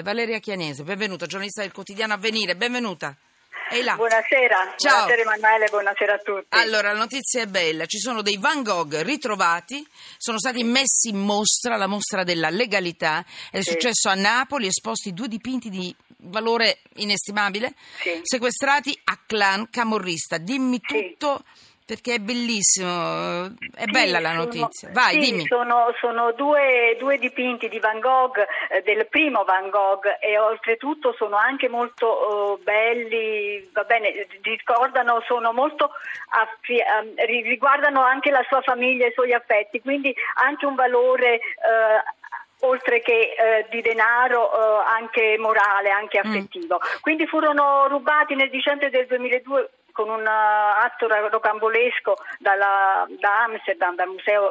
Valeria Chianese, benvenuta, giornalista del quotidiano Avvenire, benvenuta. Ehi là. Buonasera, Ciao. buonasera Emanuele, buonasera a tutti. Allora, la notizia è bella, ci sono dei Van Gogh ritrovati, sono stati messi in mostra, la mostra della legalità, è Sì. successo a Napoli, esposti due dipinti di valore inestimabile, Sì. sequestrati a clan camorrista. Dimmi Sì. tutto perché è bellissimo, è bella Sì, la sono- notizia. Vai, sì, dimmi. Sono, sono due, due dipinti di Van Gogh, eh, del primo Van Gogh, e oltretutto sono anche molto oh, belli, va bene, ricordano, sono molto affi- ri- riguardano anche la sua famiglia e i suoi affetti, quindi anche un valore. eh, Oltre che eh, di denaro, eh, anche morale, anche affettivo. Quindi furono rubati nel dicembre del 2002 con un eh, atto rocambolesco dalla- da Amsterdam, dal museo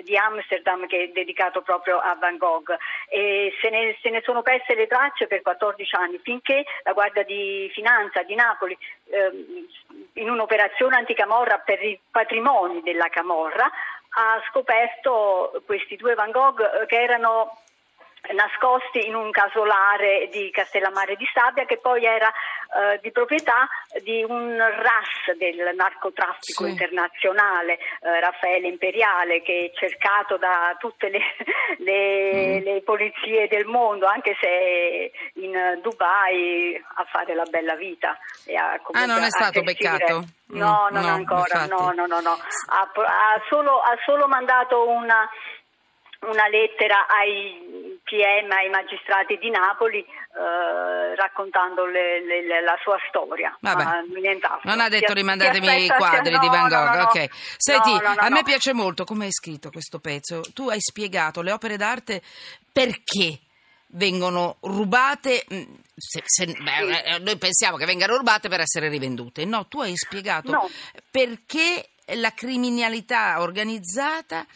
di Amsterdam che è dedicato proprio a Van Gogh. E se ne, se ne sono perse le tracce per 14 anni finché la Guardia di Finanza di Napoli ehm, in un'operazione anticamorra per i patrimoni della Camorra ha scoperto questi due Van Gogh eh, che erano nascosti in un casolare di Castellammare di Stabia che poi era eh, di proprietà di un RAS del narcotraffico Sì. internazionale, eh, Raffaele Imperiale, che è cercato da tutte le, le- Mm. le polizie del mondo, anche se in Dubai a fare la bella vita. E a, Ah, non è stato gestire- beccato? No, non no, ancora, no, no, no, no. Ha, ha solo, ha solo mandato una una lettera ai PM, ai magistrati di Napoli, eh, raccontando le- le- la sua storia. Vabbè. ma. Non ha detto rimandatemi i quadri di no, Van no, Gogh, no, no. ok. Senti, a me piace molto come hai scritto questo pezzo. Tu hai spiegato le opere d'arte perché vengono rubate. mh, se- se- beh, eh, noi pensiamo che vengano rubate per essere rivendute. No, tu hai spiegato perché la criminalità organizzata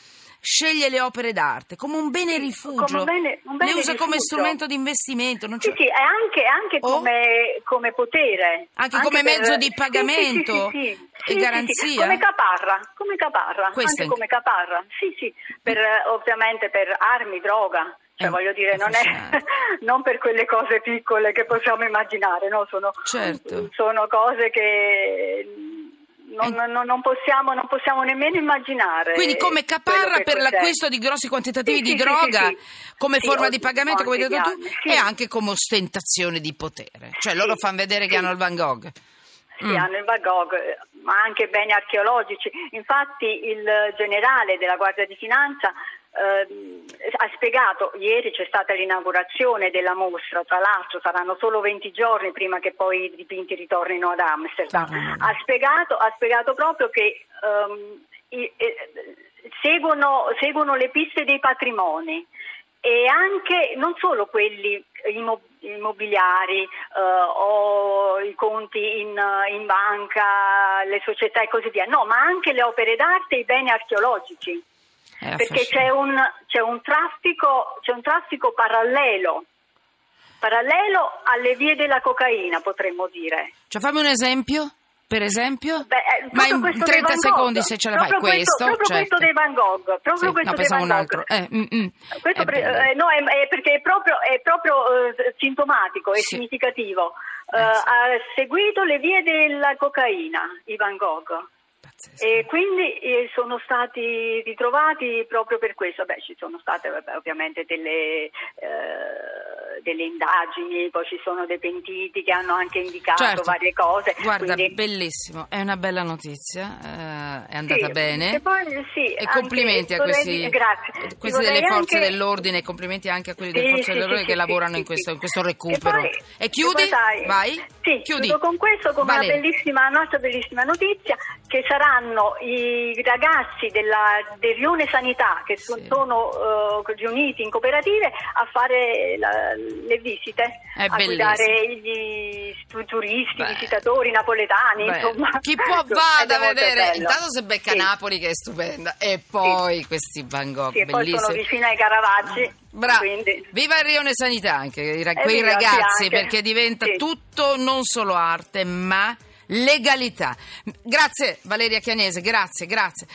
sceglie le opere d'arte come un bene rifugio, come un bene- un bene le usa come rifugio. strumento di investimento. Sì, sì, anche, anche O- come, come potere. Anche come per- mezzo di pagamento sì, sì, e garanzia? Come caparra, come caparra, Questo anche come caparra. Sì, sì, per, eh, ovviamente per armi, droga. Cioè, Eh, voglio dire, non, è, non per quelle cose piccole che possiamo immaginare, no? sono, Certo. sono cose che non, Eh. non- non possiamo, non possiamo nemmeno immaginare. Quindi come caparra per l'acquisto di grossi quantitativi Sì, di sì, droga sì, come forma di pagamento, come hai detto tu, e anche come ostentazione di potere. Cioè loro fanno vedere che hanno il Van Gogh. Sì, Mm. hanno il Van Gogh, ma anche beni archeologici. Infatti il generale della Guardia di Finanza ehm, ha spiegato, ieri c'è stata l'inaugurazione della mostra, tra l'altro saranno solo 20 giorni prima che poi i dipinti ritornino ad Amsterdam, ha spiegato, ha spiegato proprio che ehm, i- eh, seguono, seguono le piste dei patrimoni e anche non solo quelli immo- immobiliari eh, o i conti in, in banca, le società e così via, no, ma anche le opere d'arte e i beni archeologici, perché c'è un, c'è un traffico, c'è un traffico parallelo, parallelo alle vie della cocaina, potremmo dire. Cioè fammi un esempio, per esempio? Beh, eh, Ma in questo dei 30 Van secondi se ce la fai. Proprio Questo, proprio certo. questo dei Van Gogh, proprio Sì, questo no, dei Van Gogh. Eh, mm, mm. Questo È pre- bello. eh, no, è, è perché è proprio, è proprio, eh, sintomatico, è Sì. significativo. Eh, Eh, sì. Ha seguito le vie della cocaina, i Van Gogh. Pazzesco. E quindi eh, sono stati ritrovati proprio per questo. Beh, ci sono state vabbè, ovviamente delle, eh, delle indagini, poi ci sono dei pentiti che hanno anche indicato Certo. varie cose. Guarda, quindi- bellissimo, è una bella notizia, eh, è andata Sì, bene. e poi, sì, e complimenti a vorrei questi, grazie. questi Vorrei delle forze anche- dell'ordine, complimenti anche a quelli Sì, delle forze dell'ordine che lavorano in, questo, in questo recupero. poi- e chiudi? poi sai- Vai? Sì, chiudi. con questo, con Vale. una bellissima, un'altra bellissima notizia, che saranno i ragazzi della, del Rione Sanità che Sì. sono eh, riuniti in cooperative a fare la- le visite, È a bellissimo. guidare gli turisti, Beh. visitatori napoletani, Beh, insomma. chi può è vada a vedere intanto se becca Sì. Napoli che è stupenda e poi questi Van Gogh Sì, e poi sono bellissimi vicina ai Caravaggi. Bravo, quindi- viva il Rione Sanità anche, Eh, quei sì, ragazzi perché diventa Sì. tutto non solo arte ma legalità. Grazie Valeria Chianese, grazie, grazie.